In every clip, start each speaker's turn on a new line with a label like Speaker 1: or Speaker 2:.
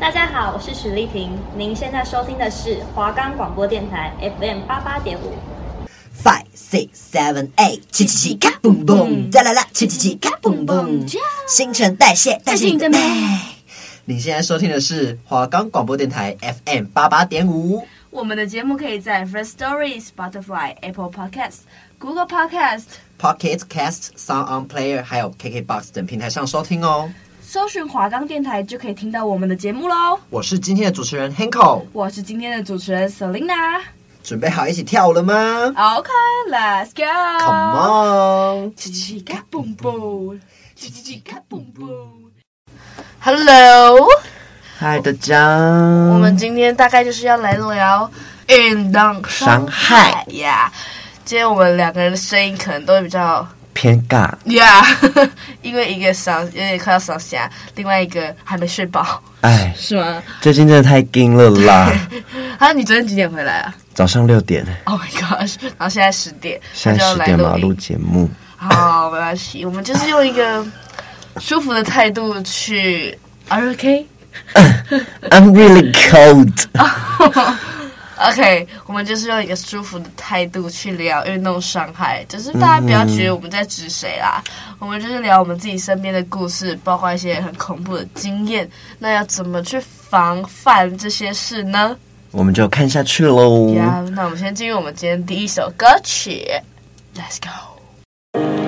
Speaker 1: 大家好，我是许丽婷。您现在收听的是华冈广播电台 FM 八八点五。
Speaker 2: Five, six, seven, eight，七七七，卡蹦蹦，再来啦，七七七，卡蹦蹦，新陈代谢，代谢你的美。你现在收听的是华冈广播电台 FM 八八点五。
Speaker 3: 我们的节目可以在 First Story、Spotify、Apple Podcasts、Google Podcast、
Speaker 2: Pocket Cast、Sound On Player，还有 KKBox 等平台上收听哦。
Speaker 3: 搜寻华冈电台就可以听到我们的节目喽。
Speaker 2: 我是今天的主持人 Hanko，
Speaker 3: 我是今天的主持人 Selina。
Speaker 2: 准备好一起跳舞了吗
Speaker 3: ？OK，Let's go。
Speaker 2: Come on，
Speaker 3: 叽叽嘎嘣嘣，叽叽嘎嘣嘣。Hello，
Speaker 2: 嗨，大家。
Speaker 3: 我们今天大概就是要来聊运动伤害呀。今天我们两个人的声音可能都会比较。
Speaker 2: 偏尬
Speaker 3: 呀，yeah, 因为一个烧有点快要烧瞎，另外一个还没睡饱，
Speaker 4: 哎，
Speaker 3: 是吗？
Speaker 4: 最近真的太惊了啦！
Speaker 3: 啊，你昨天几点回来啊？
Speaker 4: 早上六点。
Speaker 3: Oh my god！然后现在十点，
Speaker 4: 现在十点嘛，录节目。
Speaker 3: 好，没关系，我们就是用一个舒服的态度去。Are you okay？I'm
Speaker 4: really cold。
Speaker 3: OK，我们就是用一个舒服的态度去聊运动伤害，就是大家不要觉得我们在指谁啦，嗯、我们就是聊我们自己身边的故事，包括一些很恐怖的经验。那要怎么去防范这些事呢？
Speaker 4: 我们就看下去喽。
Speaker 3: Yeah, 那我们先进入我们今天第一首歌曲，Let's go。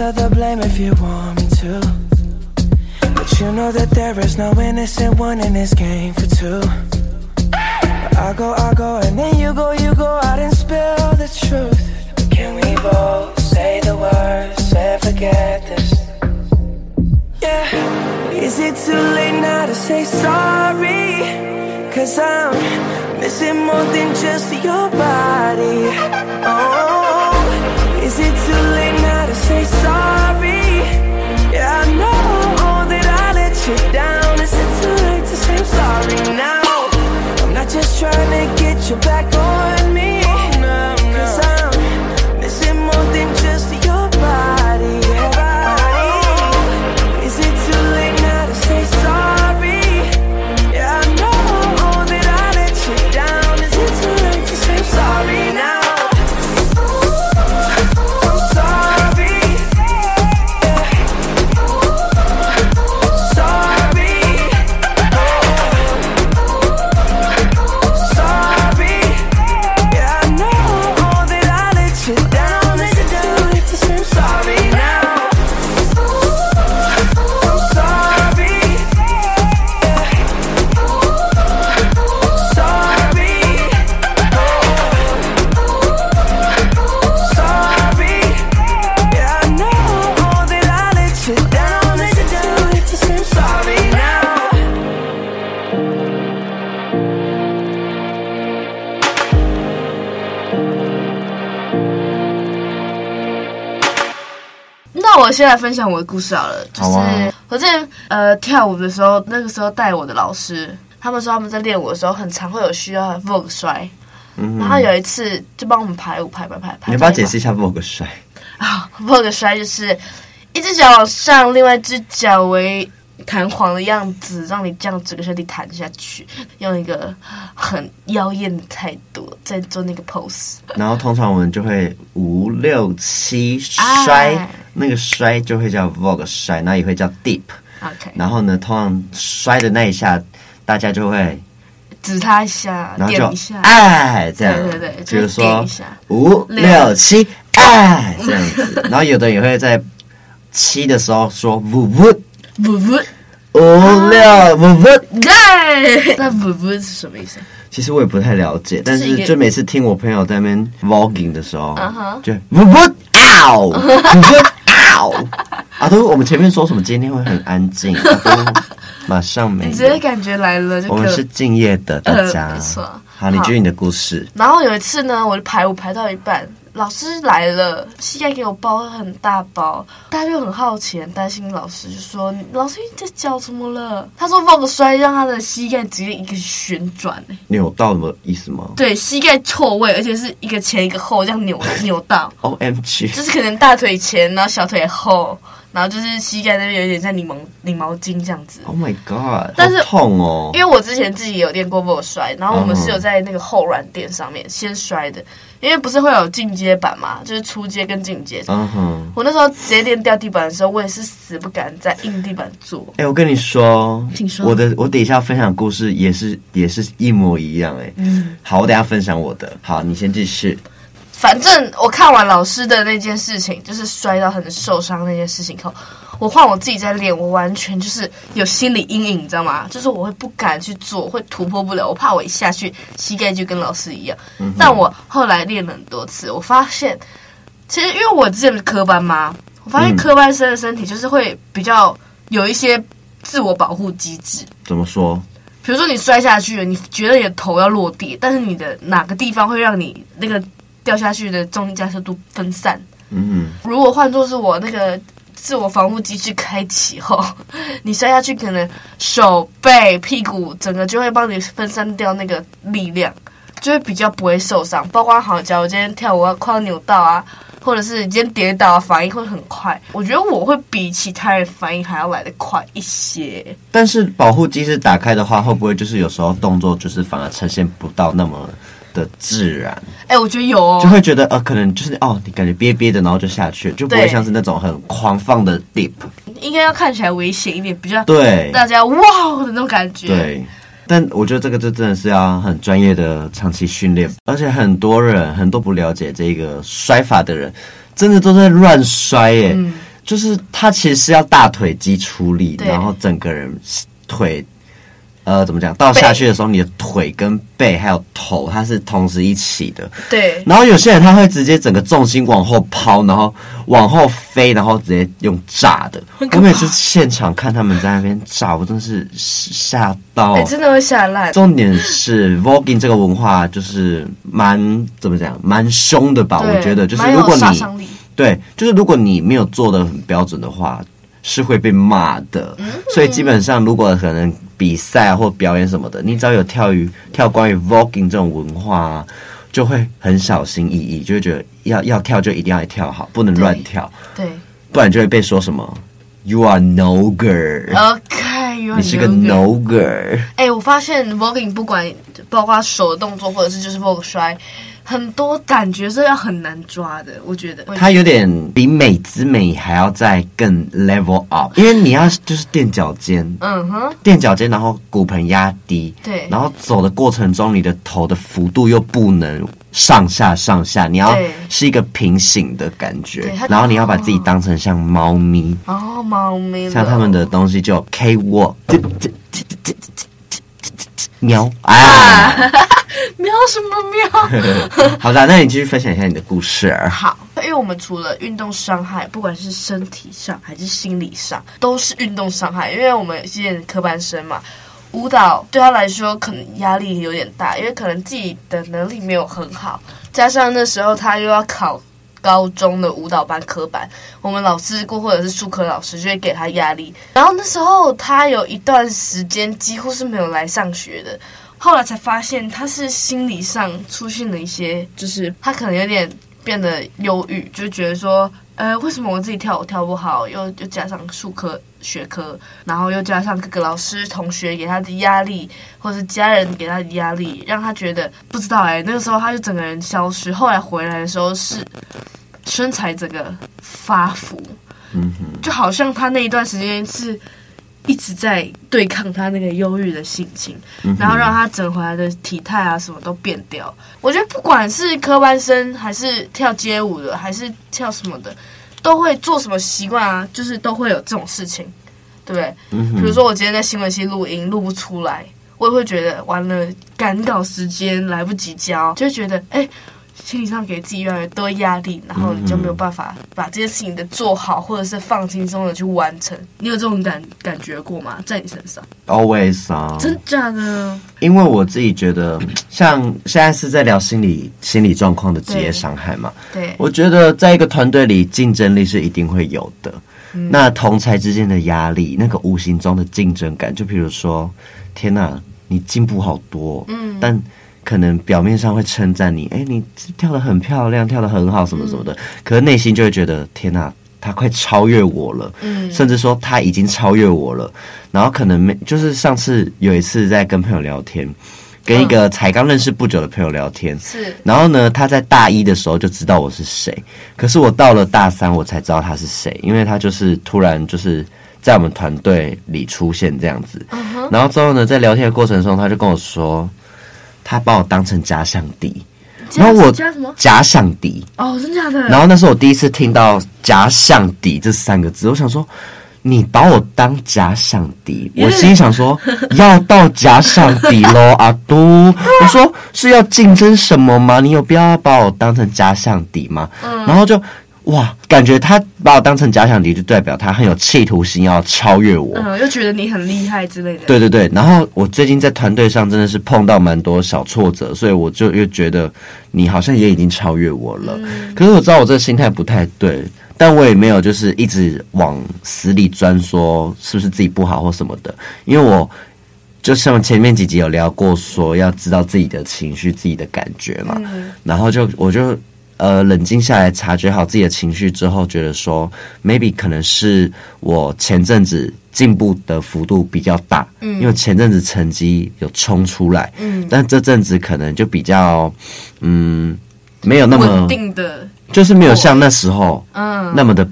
Speaker 3: of the blame if you want me to. But you know that there is no innocent one in this game for two. your back on me. 先来分享我的故事好了，就是
Speaker 5: 我之前呃跳舞的时候，那个时候带我的老师，他们说他们在练舞的时候，很常会有需要 Vogue 摔。嗯，然后有一次就帮我们排舞，排排排排。
Speaker 4: 你要不要解释一下 Vogue 摔？
Speaker 5: 啊，Vogue 摔就是一只脚往上，另外一只脚为弹簧的样子，让你这样整个身体弹下去，用一个很妖艳的态度在做那个 pose。
Speaker 4: 然后通常我们就会五六七摔，哎、那个摔就会叫 Vogue 摔，那也会叫 deep。
Speaker 5: OK。
Speaker 4: 然后呢，通常摔的那一下，大家就会
Speaker 5: 指他一下，然后就点一下，
Speaker 4: 哎，这样，
Speaker 5: 对对对，
Speaker 4: 就是说五六七，哎，这样子。然后有的也会在七的时候说呜呜呜呜。五六五五，
Speaker 5: 对，那五五是什么意思？
Speaker 4: 其实我也不太了解，但是就每次听我朋友在那边 vlogging 的时候，就五五嗷，五五嗷，啊，都我们前面说什么今天会很安静，都马上没，
Speaker 5: 直接感觉来了，
Speaker 4: 我们是敬业的大家，没错。好，你继续你的故事。
Speaker 5: 然后有一次呢，我就排舞排到一半。老师来了，膝盖给我包很大包，大家就很好奇，很担心。老师就说：“老师，你的脚怎么了？”他说：“放个摔，让他的膝盖直接一个旋转，
Speaker 4: 扭到什么意思吗？”
Speaker 5: 对，膝盖错位，而且是一个前一个后，这样扭扭到。
Speaker 4: O M G，
Speaker 5: 就是可能大腿前，然后小腿后。然后就是膝盖那边有点像拧毛拧毛巾这样子。
Speaker 4: Oh my god！
Speaker 5: 但是
Speaker 4: 痛哦，
Speaker 5: 因为我之前自己也有练过 Vogue 摔，然后我们是有在那个后软垫上面先摔的，因为不是会有进阶版嘛，就是初阶跟进阶。嗯哼。我那时候直接练掉地板的时候，我也是死不敢在硬地板做。
Speaker 4: 哎、欸，我跟你说，
Speaker 5: 请说。
Speaker 4: 我的我等一下分享的故事也是也是一模一样哎、欸。嗯。好，我等一下分享我的。好，你先继续。
Speaker 5: 反正我看完老师的那件事情，就是摔到很受伤那件事情后，我换我自己在练，我完全就是有心理阴影，你知道吗？就是我会不敢去做，会突破不了，我怕我一下去膝盖就跟老师一样。嗯、但我后来练了很多次，我发现，其实因为我之前是科班嘛，我发现科班生的身体就是会比较有一些自我保护机制。
Speaker 4: 怎么说？
Speaker 5: 比如说你摔下去了，你觉得你的头要落地，但是你的哪个地方会让你那个。掉下去的重力加速度分散。嗯，如果换作是我那个自我防护机制开启后，你摔下去，可能手背、屁股整个就会帮你分散掉那个力量，就会比较不会受伤。包括好，假如今天跳舞啊，跨扭到啊，或者是你今天跌倒，反应会很快。我觉得我会比其他人反应还要来得快一些。
Speaker 4: 但是保护机制打开的话，会不会就是有时候动作就是反而呈现不到那么？的自然，
Speaker 5: 哎、欸，我觉得有哦，
Speaker 4: 就会觉得呃，可能就是哦，你感觉憋憋的，然后就下去，就不会像是那种很狂放的 deep
Speaker 5: 应该要看起来危险一点，比较
Speaker 4: 对。
Speaker 5: 大家哇的那种感觉。
Speaker 4: 对，但我觉得这个就真的是要很专业的长期训练，而且很多人很多不了解这个摔法的人，真的都在乱摔耶，嗯、就是他其实是要大腿肌出力，然后整个人腿。呃，怎么讲？倒下去的时候，你的腿跟背还有头，它是同时一起的。
Speaker 5: 对。
Speaker 4: 然后有些人他会直接整个重心往后抛，然后往后飞，然后直接用炸的。我每次现场看他们在那边炸，我真的是吓到。
Speaker 5: 哎、欸，真的会吓烂。
Speaker 4: 重点是 voguing 这个文化就是蛮怎么讲，蛮凶的吧？我觉得就是如果你对，就是如果你没有做的很标准的话，是会被骂的。嗯、所以基本上，如果可能。比赛或表演什么的，你只要有跳于跳关于 voguing 这种文化啊，就会很小心翼翼，就会觉得要要跳就一定要跳好，不能乱跳，
Speaker 5: 对，对
Speaker 4: 不然就会被说什么 “you are no
Speaker 5: girl”，OK，
Speaker 4: 你是个 no girl。
Speaker 5: 哎、欸，我发现 voguing 不管包括手的动作，或者是就是 vogue 摔。很多感觉是要很难抓的，我觉得。
Speaker 4: 它有点比美姿美还要再更 level up，因为你要就是垫脚尖，嗯哼，垫脚尖，然后骨盆压低，
Speaker 5: 对，
Speaker 4: 然后走的过程中，你的头的幅度又不能上下上下，你要是一个平行的感觉，然后你要把自己当成像猫咪。
Speaker 5: 哦，猫咪，
Speaker 4: 像他们的东西就 K walk，喵啊。
Speaker 5: 喵什么喵？
Speaker 4: 好的，那你继续分享一下你的故事。
Speaker 5: 好，因为我们除了运动伤害，不管是身体上还是心理上，都是运动伤害。因为我们现在科班生嘛，舞蹈对他来说可能压力有点大，因为可能自己的能力没有很好，加上那时候他又要考高中的舞蹈班科班，我们老师过或者是术科老师就会给他压力。然后那时候他有一段时间几乎是没有来上学的，后来才发现他是心理上出现了一些，就是他可能有点变得忧郁，就觉得说。呃，为什么我自己跳舞跳不好？又又加上术科学科，然后又加上各个老师同学给他的压力，或者是家人给他的压力，让他觉得不知道哎、那个时候他就整个人消失，后来回来的时候是身材整个发福，嗯哼，就好像他那一段时间是。一直在对抗他那个忧郁的心情，然后让他整回来的体态啊什么都变掉。我觉得不管是科班生，还是跳街舞的，还是跳什么的，都会做什么习惯啊，就是都会有这种事情，对不对？比如说我今天在新闻系录音录不出来，我也会觉得完了，赶稿时间来不及交，就觉得哎。诶心理上给自己越来越多压力，然后你就没有办法把这件事情的做好，或者是放轻松的去完成。你有这种感感觉过吗？在你身上
Speaker 4: ？Always 啊，
Speaker 5: 真假的？
Speaker 4: 因为我自己觉得，像现在是在聊心理心理状况的职业伤害嘛。
Speaker 5: 对，
Speaker 4: 我觉得在一个团队里，竞争力是一定会有的。嗯、那同才之间的压力，那个无形中的竞争感，就比如说，天哪，你进步好多，嗯，但。可能表面上会称赞你，哎，你跳的很漂亮，跳的很好，什么什么的。嗯、可是内心就会觉得，天哪，他快超越我了。嗯，甚至说他已经超越我了。然后可能没，就是上次有一次在跟朋友聊天，跟一个才刚认识不久的朋友聊天。是、嗯。然后呢，他在大一的时候就知道我是谁，可是我到了大三我才知道他是谁，因为他就是突然就是在我们团队里出现这样子。然后之后呢，在聊天的过程中，他就跟我说。他把我当成假想敌，然后我假想敌
Speaker 5: 哦，真的假的？
Speaker 4: 然后那是我第一次听到“假想敌”这三个字，我想说，你把我当假想敌，我心里想说，要到假想敌喽，阿都，我说是要竞争什么吗？你有必要把我当成假想敌吗？嗯，然后就。哇，感觉他把我当成假想敌，就代表他很有企图心，要超越我。
Speaker 5: 嗯，又觉得你很厉害之类的。
Speaker 4: 对对对，然后我最近在团队上真的是碰到蛮多小挫折，所以我就又觉得你好像也已经超越我了。嗯。可是我知道我这个心态不太对，但我也没有就是一直往死里钻，说是不是自己不好或什么的。因为我就像前面几集有聊过，说要知道自己的情绪、自己的感觉嘛。嗯。然后就我就。呃，冷静下来，察觉好自己的情绪之后，觉得说，maybe 可能是我前阵子进步的幅度比较大，嗯，因为前阵子成绩有冲出来，嗯，但这阵子可能就比较，嗯，没有那么
Speaker 5: 稳定的，
Speaker 4: 就是没有像那时候，嗯，那么的，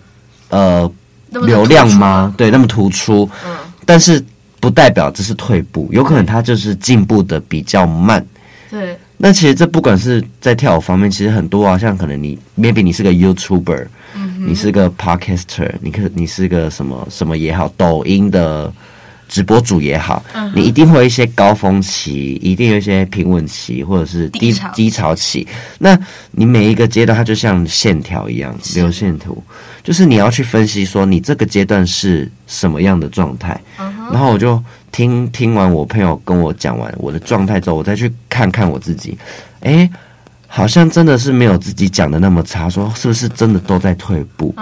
Speaker 4: 呃，流量吗？对，那么突出，嗯，但是不代表这是退步，有可能他就是进步的比较慢，
Speaker 5: 对。
Speaker 4: 那其实这不管是在跳舞方面，其实很多啊，像可能你 maybe 你是个 YouTuber，嗯，你是个 Podcaster，你可你是个什么什么也好，抖音的直播主也好，嗯、你一定会有一些高峰期，一定有一些平稳期，或者是低低潮，低潮期。那你每一个阶段，它就像线条一样，流线图，就是你要去分析说你这个阶段是什么样的状态，嗯、然后我就。听听完我朋友跟我讲完我的状态之后，我再去看看我自己，诶，好像真的是没有自己讲的那么差。说是不是真的都在退步？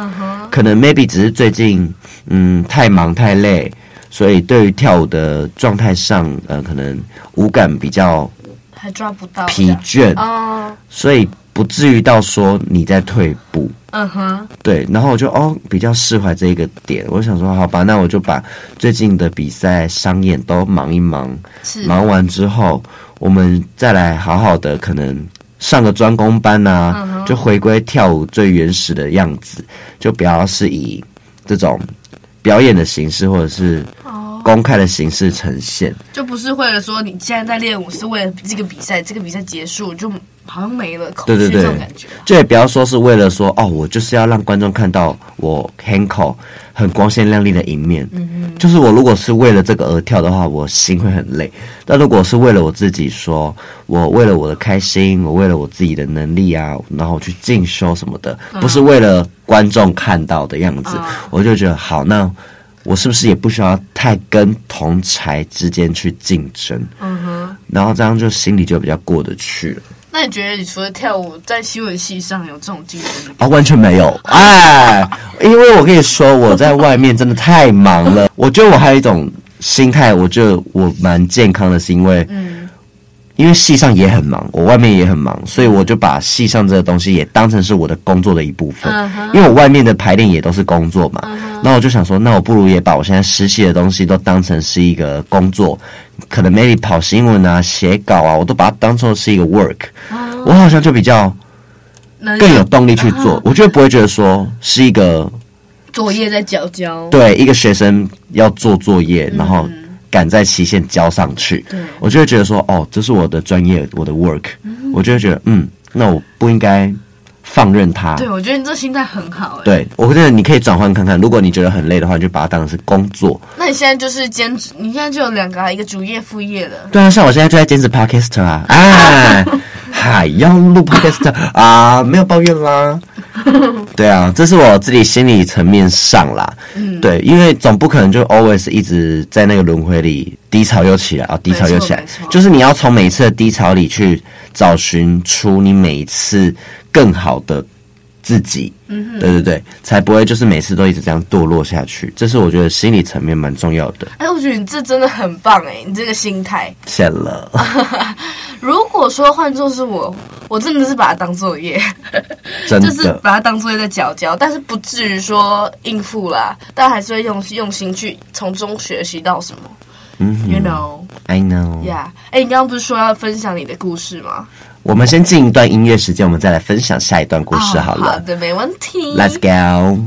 Speaker 4: 可能 maybe 只是最近嗯太忙太累，所以对于跳舞的状态上，呃，可能舞感比较
Speaker 5: 还抓不到
Speaker 4: 疲倦哦，所以不至于到说你在退步。嗯哼，对，然后我就哦比较释怀这一个点，我想说好吧，那我就把最近的比赛商演都忙一忙，是。忙完之后，我们再来好好的可能上个专攻班啊，就回归跳舞最原始的样子，就不要是以这种表演的形式或者是公开的形式呈现，
Speaker 5: 就不是为了说你现在在练舞是为了这个比赛，这个比赛结束就。好像没了，对对对，
Speaker 4: 就也不要说是为了说哦，我就是要让观众看到我 Hanko 很光鲜亮丽的一面。嗯嗯，就是我如果是为了这个而跳的话，我心会很累。但如果是为了我自己说，说我为了我的开心，我为了我自己的能力啊，然后去进修什么的，不是为了观众看到的样子，嗯、我就觉得好。那我是不是也不需要太跟同才之间去竞争？嗯哼，然后这样就心里就比较过得去了。
Speaker 5: 那你觉得你除了跳舞，在新闻系上有这种竞争吗
Speaker 4: 啊？完全没有，哎，因为我跟你说，我在外面真的太忙了。我觉得我还有一种心态，我觉得我蛮健康的，是因为，嗯，因为戏上也很忙，我外面也很忙，所以我就把戏上这个东西也当成是我的工作的一部分。因为我外面的排练也都是工作嘛，那我就想说，那我不如也把我现在实习的东西都当成是一个工作。可能 maybe 跑新闻啊、写稿啊，我都把它当做是一个 work，我好像就比较更有动力去做。我觉得不会觉得说是一个
Speaker 5: 作业在交交，
Speaker 4: 对，一个学生要做作业，然后赶在期限交上去。我就会觉得说，哦，这是我的专业，我的 work，我就会觉得，嗯，那我不应该。放任他，
Speaker 5: 对，我觉得你这心态很好哎。
Speaker 4: 对，我觉得你可以转换看看，如果你觉得很累的话，你就把它当成是工作。
Speaker 5: 那你现在就是兼职，你现在就有两个，一个主业副业的。
Speaker 4: 对啊，像我现在就在兼职 Podcast 啊，哎，还要录 Podcast 啊，没有抱怨啦。对啊，这是我自己心理层面上啦。嗯，对，因为总不可能就 always 一直在那个轮回里低潮又起来啊，低潮又起来，就是你要从每一次的低潮里去找寻出你每一次。更好的自己，嗯哼，对对对，才不会就是每次都一直这样堕落下去。这是我觉得心理层面蛮重要的。
Speaker 5: 哎，我觉得你这真的很棒哎，你这个心态。
Speaker 4: 谢了。
Speaker 5: 如果说换作是我，我真的是把它当作业，
Speaker 4: 真的
Speaker 5: 就是把它当作业在缴交，但是不至于说应付啦，但还是会用用心去从中学习到什么。嗯哼，You know，I
Speaker 4: know，Yeah。
Speaker 5: 哎，你刚刚不是说要分享你的故事吗？
Speaker 4: 我们先进一段音乐时间，我们再来分享下一段故事好了。
Speaker 5: 好的，没问题。
Speaker 4: Let's go.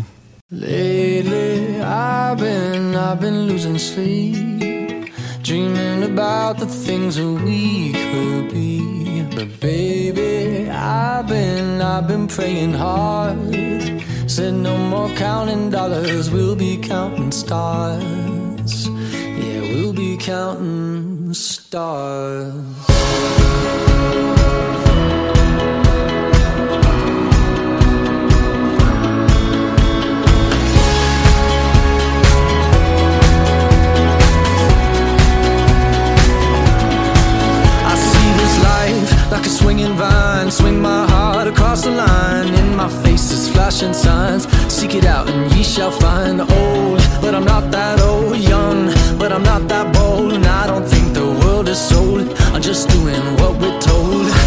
Speaker 6: Lately, I've been, I've been losing sleep, dreaming about the things that we could be. But baby, I've been, I've been praying hard. Said no more counting dollars, we'll be counting stars. Yeah, we'll be counting stars. Across the line. In my face is flashing signs. Seek it out and ye shall find. Old, but I'm not that old. Young, but I'm not that bold. And I don't think the world is sold. I'm just doing what we're told.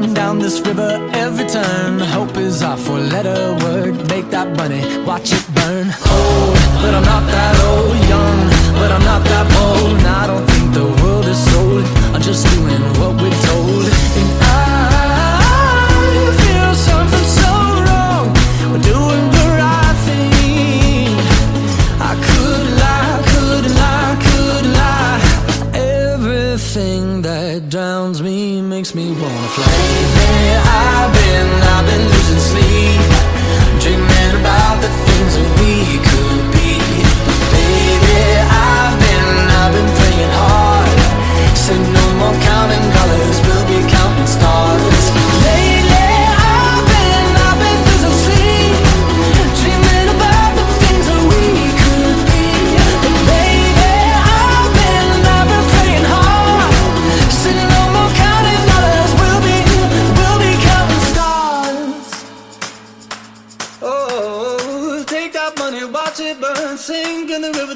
Speaker 6: It down this river every turn. Hope is our four letter word. Make that money, watch it burn. Old, but I'm not that old. Young, but I'm not that bold. And I don't think the world is sold. I'm just doing what we're told.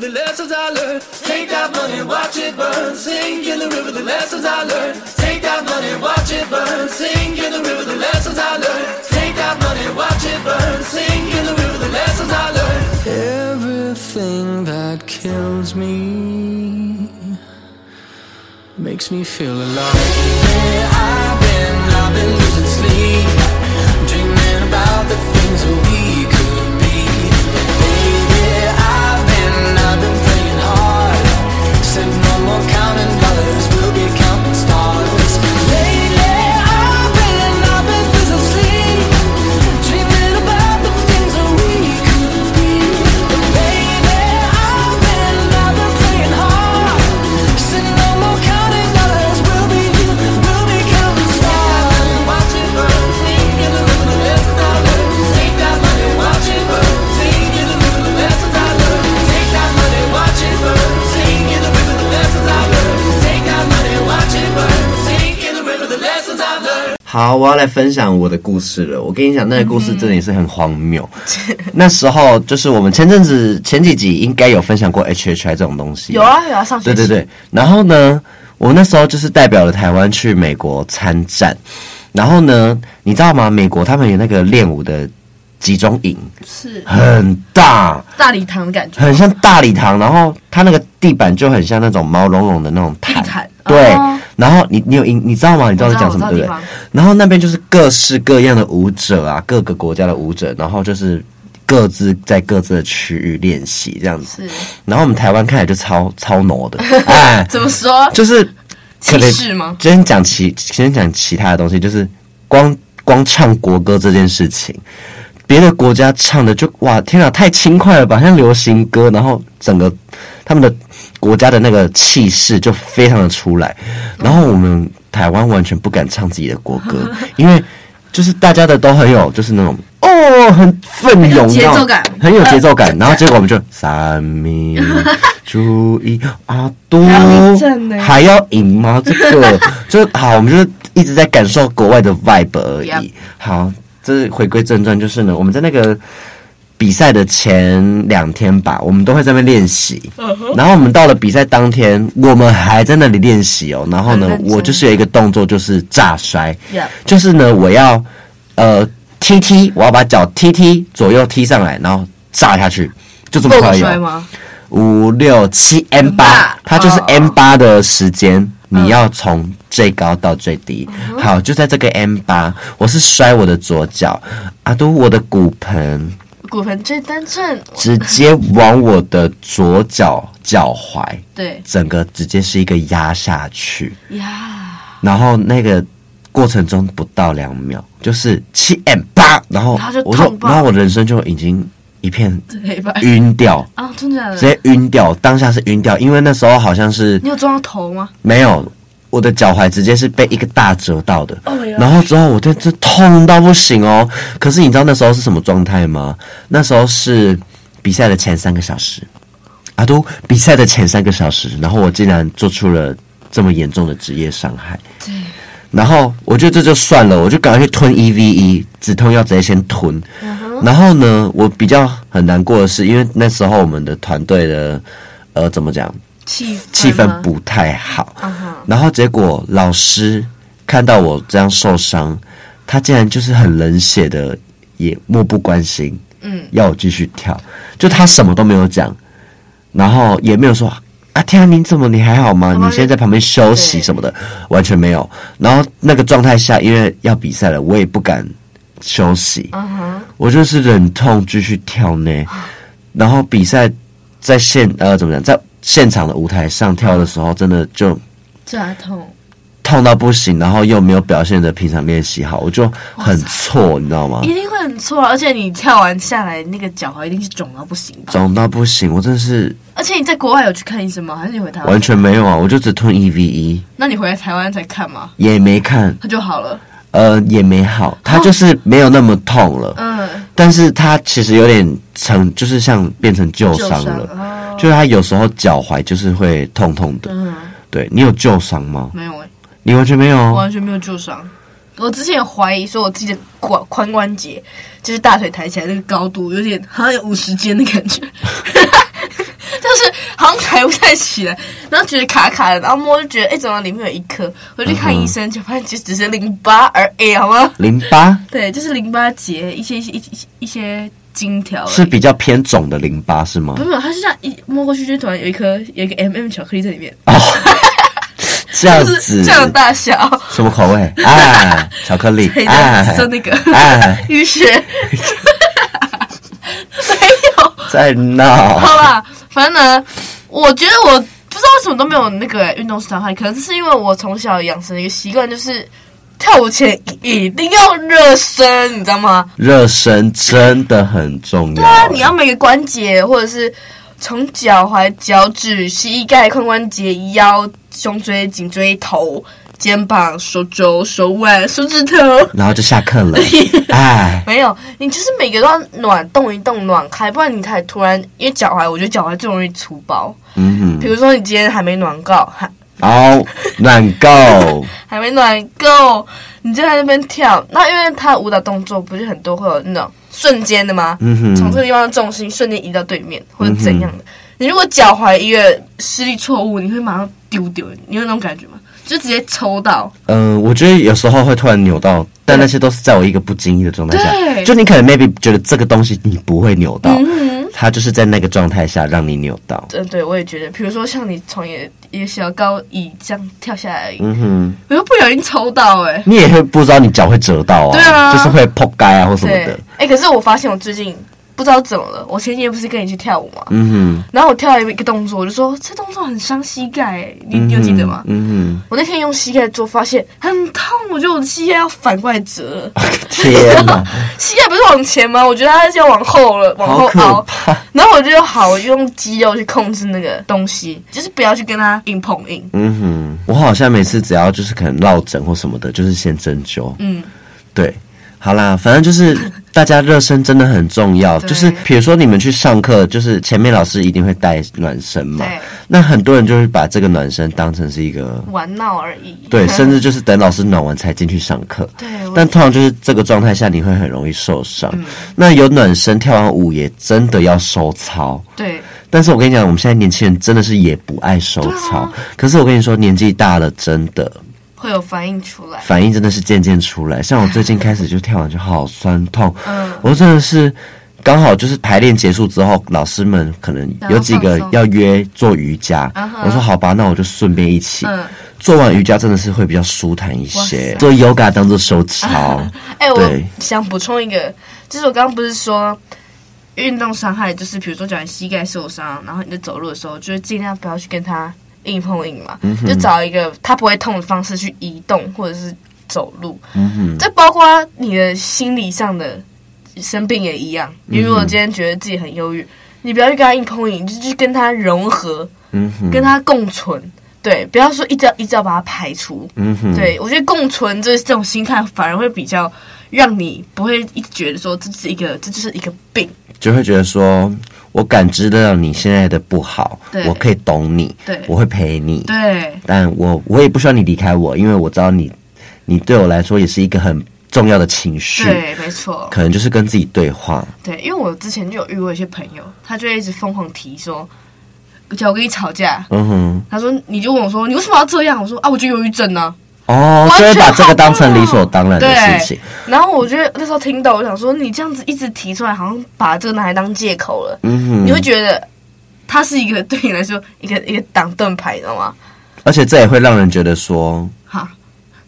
Speaker 6: The lessons I learned. Take that money, watch it burn. Sing in the river, the lessons I learned. Take that money, watch it burn. Sing in the river, the lessons I learned. Take that money, watch it burn. Sing in the river, the lessons I learned. Everything that kills me makes me feel alive. Where I've been, I've been losing sleep, dreaming about the things that we colors will be
Speaker 4: 好，我要来分享我的故事了。我跟你讲，那个故事真的也是很荒谬。那时候就是我们前阵子前几集应该有分享过 HHI 这种东西。
Speaker 5: 有啊有啊，上学
Speaker 4: 对对对。然后呢，我那时候就是代表了台湾去美国参战。然后呢，你知道吗？美国他们有那个练舞的集中营，
Speaker 5: 是
Speaker 4: 很大，
Speaker 5: 大礼堂的感觉，
Speaker 4: 很像大礼堂。然后它那个地板就很像那种毛茸茸的那种毯。
Speaker 5: 地毯
Speaker 4: 对。
Speaker 5: 哦
Speaker 4: 然后你你有你知道吗？你知道在讲什么对不对？然后那边就是各式各样的舞者啊，各个国家的舞者，然后就是各自在各自的区域练习这样子。
Speaker 5: 是。
Speaker 4: 然后我们台湾看起来就超超 no 的，哎，
Speaker 5: 怎么说？
Speaker 4: 就是
Speaker 5: 歧视吗？
Speaker 4: 先讲其先讲其他的东西，就是光光唱国歌这件事情，别的国家唱的就哇天啊，太轻快了吧，像流行歌，然后整个他们的。国家的那个气势就非常的出来，然后我们台湾完全不敢唱自己的国歌，因为就是大家的都很有，就是那种哦，很奋勇，
Speaker 5: 节奏感，
Speaker 4: 很有节奏感。然后结果我们就三米注意啊，多还要赢吗？这个 就好，我们就一直在感受国外的 vibe 而已。好，这是回归正传，就是呢，我们在那个。比赛的前两天吧，我们都会在那边练习。然后我们到了比赛当天，我们还在那里练习哦。然后呢，我就是有一个动作，就是炸摔。就是呢，我要呃踢踢，我要把脚踢踢左右踢上来，然后炸下去，就这么快有。五六七 M 八，它就是 M 八的时间，你要从最高到最低。好，就在这个 M 八，我是摔我的左脚，啊，都我的骨盆。
Speaker 5: 骨盆最单正，
Speaker 4: 直接往我的左脚脚踝，
Speaker 5: 对，
Speaker 4: 整个直接是一个压下去
Speaker 5: 呀。
Speaker 4: 然后那个过程中不到两秒，就是七 M 八，然后我就，然后我人生就已经一片晕掉
Speaker 5: 啊，真的，
Speaker 4: 直接晕掉，当下是晕掉，因为那时候好像是
Speaker 5: 你有撞到头吗？
Speaker 4: 没有。我的脚踝直接是被一个大折到的，oh、然后之后我就这痛到不行哦。可是你知道那时候是什么状态吗？那时候是比赛的前三个小时，啊，都比赛的前三个小时，然后我竟然做出了这么严重的职业伤害。
Speaker 5: 对。
Speaker 4: 然后我觉得这就算了，我就赶快去吞 EVE 止痛药，直接先吞。Uh huh. 然后呢，我比较很难过的是，因为那时候我们的团队的呃，怎么讲？
Speaker 5: 气
Speaker 4: 气氛不太好，uh huh.
Speaker 5: 然
Speaker 4: 后结果老师看到我这样受伤，他竟然就是很冷血的，也漠不关心，嗯，要我继续跳，就他什么都没有讲，然后也没有说啊，天啊，你怎么你还好吗？你现在在旁边休息什么的，完全没有。然后那个状态下，因为要比赛了，我也不敢休息，uh huh. 我就是忍痛继续跳呢。然后比赛在现呃怎么讲在。现场的舞台上跳的时候，真的就
Speaker 5: 这痛，
Speaker 4: 痛到不行，然后又没有表现的平常练习好，我就很错，你知道吗？
Speaker 5: 一定会很错，而且你跳完下来，那个脚踝一定是肿到不行，
Speaker 4: 肿到不行，我真的是。
Speaker 5: 而且你在国外有去看医生吗？还是你回台湾？
Speaker 4: 完全没有啊，我就只吞 EVE。
Speaker 5: 那你回来台湾才看吗？
Speaker 4: 也没看，
Speaker 5: 他就好了。
Speaker 4: 呃，也没好，他就是没有那么痛了。嗯，但是他其实有点成，就是像变成旧伤了。就是他有时候脚踝就是会痛痛的，嗯，对，你有旧伤吗？
Speaker 5: 没有诶，
Speaker 4: 你完全没有，
Speaker 5: 完全没有旧伤。我之前有怀疑说我自己的髋髋关节，就是大腿抬起来那个高度有点好像有五十肩的感觉，就是好像抬不太起来，然后觉得卡卡的，然后摸就觉得哎，怎么里面有一颗？我就去看医生，就发现其实只是淋巴而已，好吗？
Speaker 4: 淋巴？
Speaker 5: 对，就是淋巴结一些一些一些一些金条，
Speaker 4: 是比较偏肿的淋巴是吗？
Speaker 5: 不是，它是这样一摸过去就突然有一颗有一个 M M 巧克力在里面。
Speaker 4: 哦 这样子，
Speaker 5: 这样大小，
Speaker 4: 什么口味？啊，巧克力，啊，
Speaker 5: 就那个，
Speaker 4: 啊，
Speaker 5: 淤血，没有，
Speaker 4: 在闹。
Speaker 5: 好吧，反正呢，我觉得我不知道为什么都没有那个运动伤害，可能是因为我从小养成一个习惯，就是跳舞前一定要热身，你知道吗？
Speaker 4: 热身真的很重要。对
Speaker 5: 啊，你要每个关节或者是。从脚踝、脚趾、膝盖、髋关节、腰、胸椎、颈椎、头、肩膀、手肘、手腕、手指头，
Speaker 4: 然后就下课了。哎，
Speaker 5: 没有，你就是每个都要暖动一动，暖开，不然你太突然，因为脚踝，我觉得脚踝最容易粗包。嗯哼，比如说你今天还没暖够，还
Speaker 4: 哦，暖够，
Speaker 5: 还没暖够，你就在那边跳。那因为他的舞蹈动作不是很多，会有那种。瞬间的吗？嗯哼，从这个地方的重心瞬间移到对面，或者怎样的？嗯、你如果脚踝一个施力错误，你会马上丢丢，你有那种感觉吗？就直接抽到。嗯、
Speaker 4: 呃，我觉得有时候会突然扭到，但那些都是在我一个不经意的状态下。对，就你可能 maybe 觉得这个东西你不会扭到。嗯他就是在那个状态下让你扭到。
Speaker 5: 嗯，对，我也觉得，比如说像你从一个一个小高椅这样跳下来而已，嗯哼，我又不小心抽到哎、欸，
Speaker 4: 你也会不知道你脚会折到啊，对啊，就是会扑街啊或什么的。
Speaker 5: 哎、欸，可是我发现我最近。不知道怎么了，我前几天不是跟你去跳舞嘛，嗯哼，然后我跳了一个动作，我就说这动作很伤膝盖、欸，你你有记得吗？嗯哼，我那天用膝盖做，发现很痛，我觉得我的膝盖要反过来折，
Speaker 4: 天哪，
Speaker 5: 膝盖不是往前吗？我觉得它是要往后了，往后凹，然后我就好，我就用肌肉去控制那个东西，就是不要去跟它硬碰硬。
Speaker 4: 嗯哼，我好像每次只要就是可能落枕或什么的，就是先针灸。嗯，对。好啦，反正就是大家热身真的很重要。就是比如说你们去上课，就是前面老师一定会带暖身嘛。对。那很多人就是把这个暖身当成是一个
Speaker 5: 玩闹而已。
Speaker 4: 对，甚至就是等老师暖完才进去上课。对。但通常就是这个状态下，你会很容易受伤。嗯。那有暖身，跳完舞也真的要收操。
Speaker 5: 对。
Speaker 4: 但是我跟你讲，我们现在年轻人真的是也不爱收操。啊。可是我跟你说，年纪大了，真的。
Speaker 5: 会有反应出来，
Speaker 4: 反应真的是渐渐出来。像我 最近开始就跳完就好酸痛，嗯，我真的是刚好就是排练结束之后，老师们可能有几个要约做瑜伽，我说好吧，那我就顺便一起。嗯，做完瑜伽真的是会比较舒坦一些，做 yoga 当做收操。
Speaker 5: 哎，我想补充一个，就是我刚刚不是说运动伤害，就是比如说，假如膝盖受伤，然后你在走路的时候，就是尽量不要去跟他。硬碰硬嘛，嗯、就找一个他不会痛的方式去移动或者是走路。嗯哼，这包括你的心理上的生病也一样。你如果今天觉得自己很忧郁，你不要去跟他硬碰硬，就去跟他融合，嗯哼，跟他共存。对，不要说一直要一直要把它排除。嗯哼，对我觉得共存这这种心态反而会比较让你不会一直觉得说这是一个这就是一个病，
Speaker 4: 就会觉得说。我感知得到你现在的不好，我可以懂你，我会陪你，
Speaker 5: 对，
Speaker 4: 但我我也不需要你离开我，因为我知道你，你对我来说也是一个很重要的情绪，
Speaker 5: 对，没错，
Speaker 4: 可能就是跟自己对话，
Speaker 5: 对，因为我之前就有遇过一些朋友，他就一直疯狂提说，叫我跟你吵架，嗯哼，他说你就问我说你为什么要这样？我说啊，我就忧郁症呢。
Speaker 4: 哦，就会把这个当成理所当然的事情。
Speaker 5: 然后我觉得那时候听到，我想说，你这样子一直提出来，好像把这个拿来当借口了。嗯哼，你会觉得他是一个对你来说一个一个挡盾牌，你知道吗？
Speaker 4: 而且这也会让人觉得说，哈，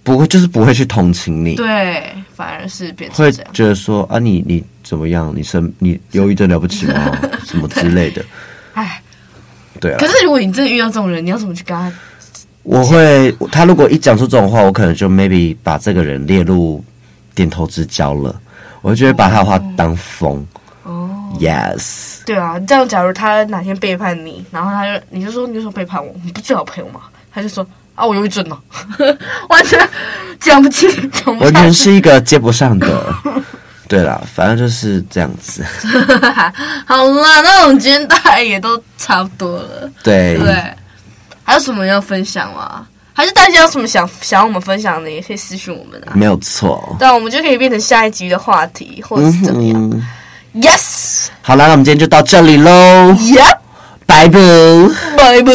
Speaker 4: 不会就是不会去同情你，
Speaker 5: 对，反而是变
Speaker 4: 成会觉得说啊，你你怎么样？你生你忧郁症了不起吗？什么之类的？哎，对啊。
Speaker 5: 可是如果你真的遇到这种人，你要怎么去跟他？
Speaker 4: 我会，他如果一讲出这种话，我可能就 maybe 把这个人列入点头之交了。我就会把他的话当疯。哦，yes。
Speaker 5: 对啊，这样假如他哪天背叛你，然后他就你就说你就说背叛我，你不最好朋友吗？他就说啊，我忧郁症了，完全讲不清，讲不
Speaker 4: 完全是一个接不上的。对啦，反正就是这样子。
Speaker 5: 好啦，那我们今天大概也都差不多了。
Speaker 4: 对。
Speaker 5: 对。还有什么要分享吗？还是大家有什么想想要我们分享的，也可以私讯我们啊。
Speaker 4: 没有错。
Speaker 5: 对，我们就可以变成下一集的话题，或者是怎么样。
Speaker 4: 嗯
Speaker 5: Yes，
Speaker 4: 好啦，那我们今天就到这里喽。
Speaker 5: Yep，
Speaker 4: 拜拜。
Speaker 5: 拜拜。